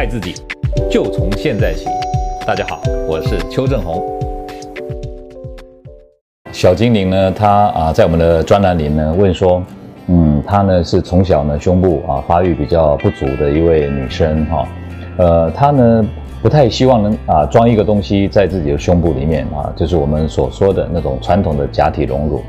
爱自己，就从现在起。大家好，我是邱正红。小精灵呢，她啊，在我们的专栏里呢问说，嗯，她呢是从小呢胸部啊发育比较不足的一位女生哈，呃，她呢不太希望能啊装一个东西在自己的胸部里面啊，就是我们所说的那种传统的假体隆乳，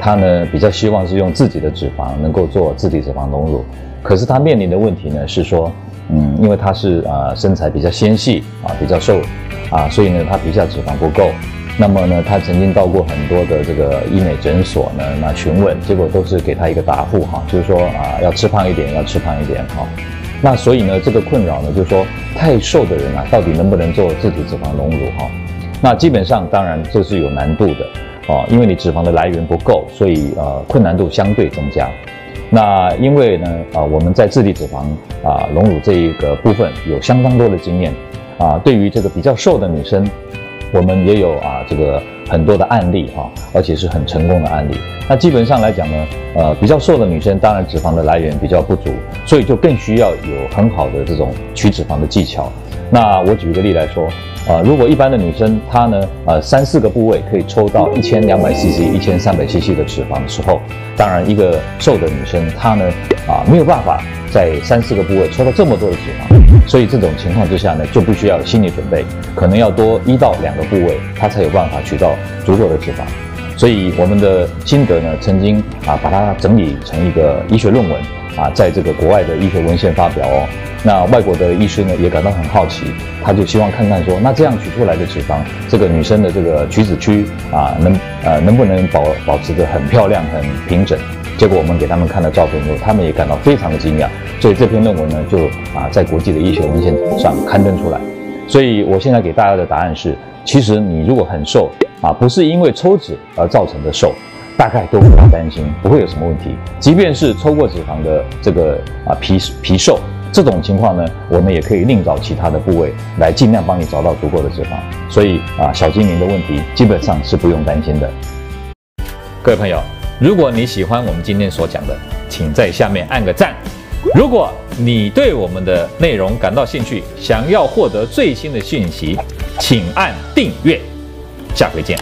她呢比较希望是用自己的脂肪能够做自体脂肪隆乳，可是她面临的问题呢是说。嗯，因为她是啊身材比较纤细啊，比较瘦啊，所以呢她皮下脂肪不够。那么呢，她曾经到过很多的这个医美诊所呢，那询问，结果都是给她一个答复哈，就是说啊要吃胖一点，要吃胖一点哈。那所以呢，这个困扰呢，就是说太瘦的人啊，到底能不能做自体脂肪隆乳哈？那基本上当然这是有难度的啊，因为你脂肪的来源不够，所以呃困难度相对增加。那因为呢，啊，我们在自体脂肪啊隆乳这一个部分有相当多的经验，啊，对于这个比较瘦的女生，我们也有啊这个很多的案例哈，而且是很成功的案例。那基本上来讲呢，呃，比较瘦的女生，当然脂肪的来源比较不足，所以就更需要有很好的这种取脂肪的技巧。那我举一个例来说。啊，如果一般的女生她呢，呃，三四个部位可以抽到一千两百 CC、一千三百 CC 的脂肪的时候，当然一个瘦的女生她呢，啊，没有办法在三四个部位抽到这么多的脂肪，所以这种情况之下呢，就必须要有心理准备，可能要多一到两个部位，它才有办法取到足够的脂肪。所以我们的心得呢，曾经啊把它整理成一个医学论文啊，在这个国外的医学文献发表哦。那外国的医师呢也感到很好奇，他就希望看看说，那这样取出来的脂肪，这个女生的这个取脂区啊，能呃能不能保保持得很漂亮、很平整？结果我们给他们看了照片以后，他们也感到非常的惊讶。所以这篇论文呢，就啊在国际的医学文献上刊登出来。所以我现在给大家的答案是，其实你如果很瘦啊，不是因为抽脂而造成的瘦，大概都不用担心，不会有什么问题。即便是抽过脂肪的这个啊皮皮瘦，这种情况呢，我们也可以另找其他的部位来尽量帮你找到足够的脂肪。所以啊，小精灵的问题基本上是不用担心的。各位朋友，如果你喜欢我们今天所讲的，请在下面按个赞。如果你对我们的内容感到兴趣，想要获得最新的讯息，请按订阅。下回见。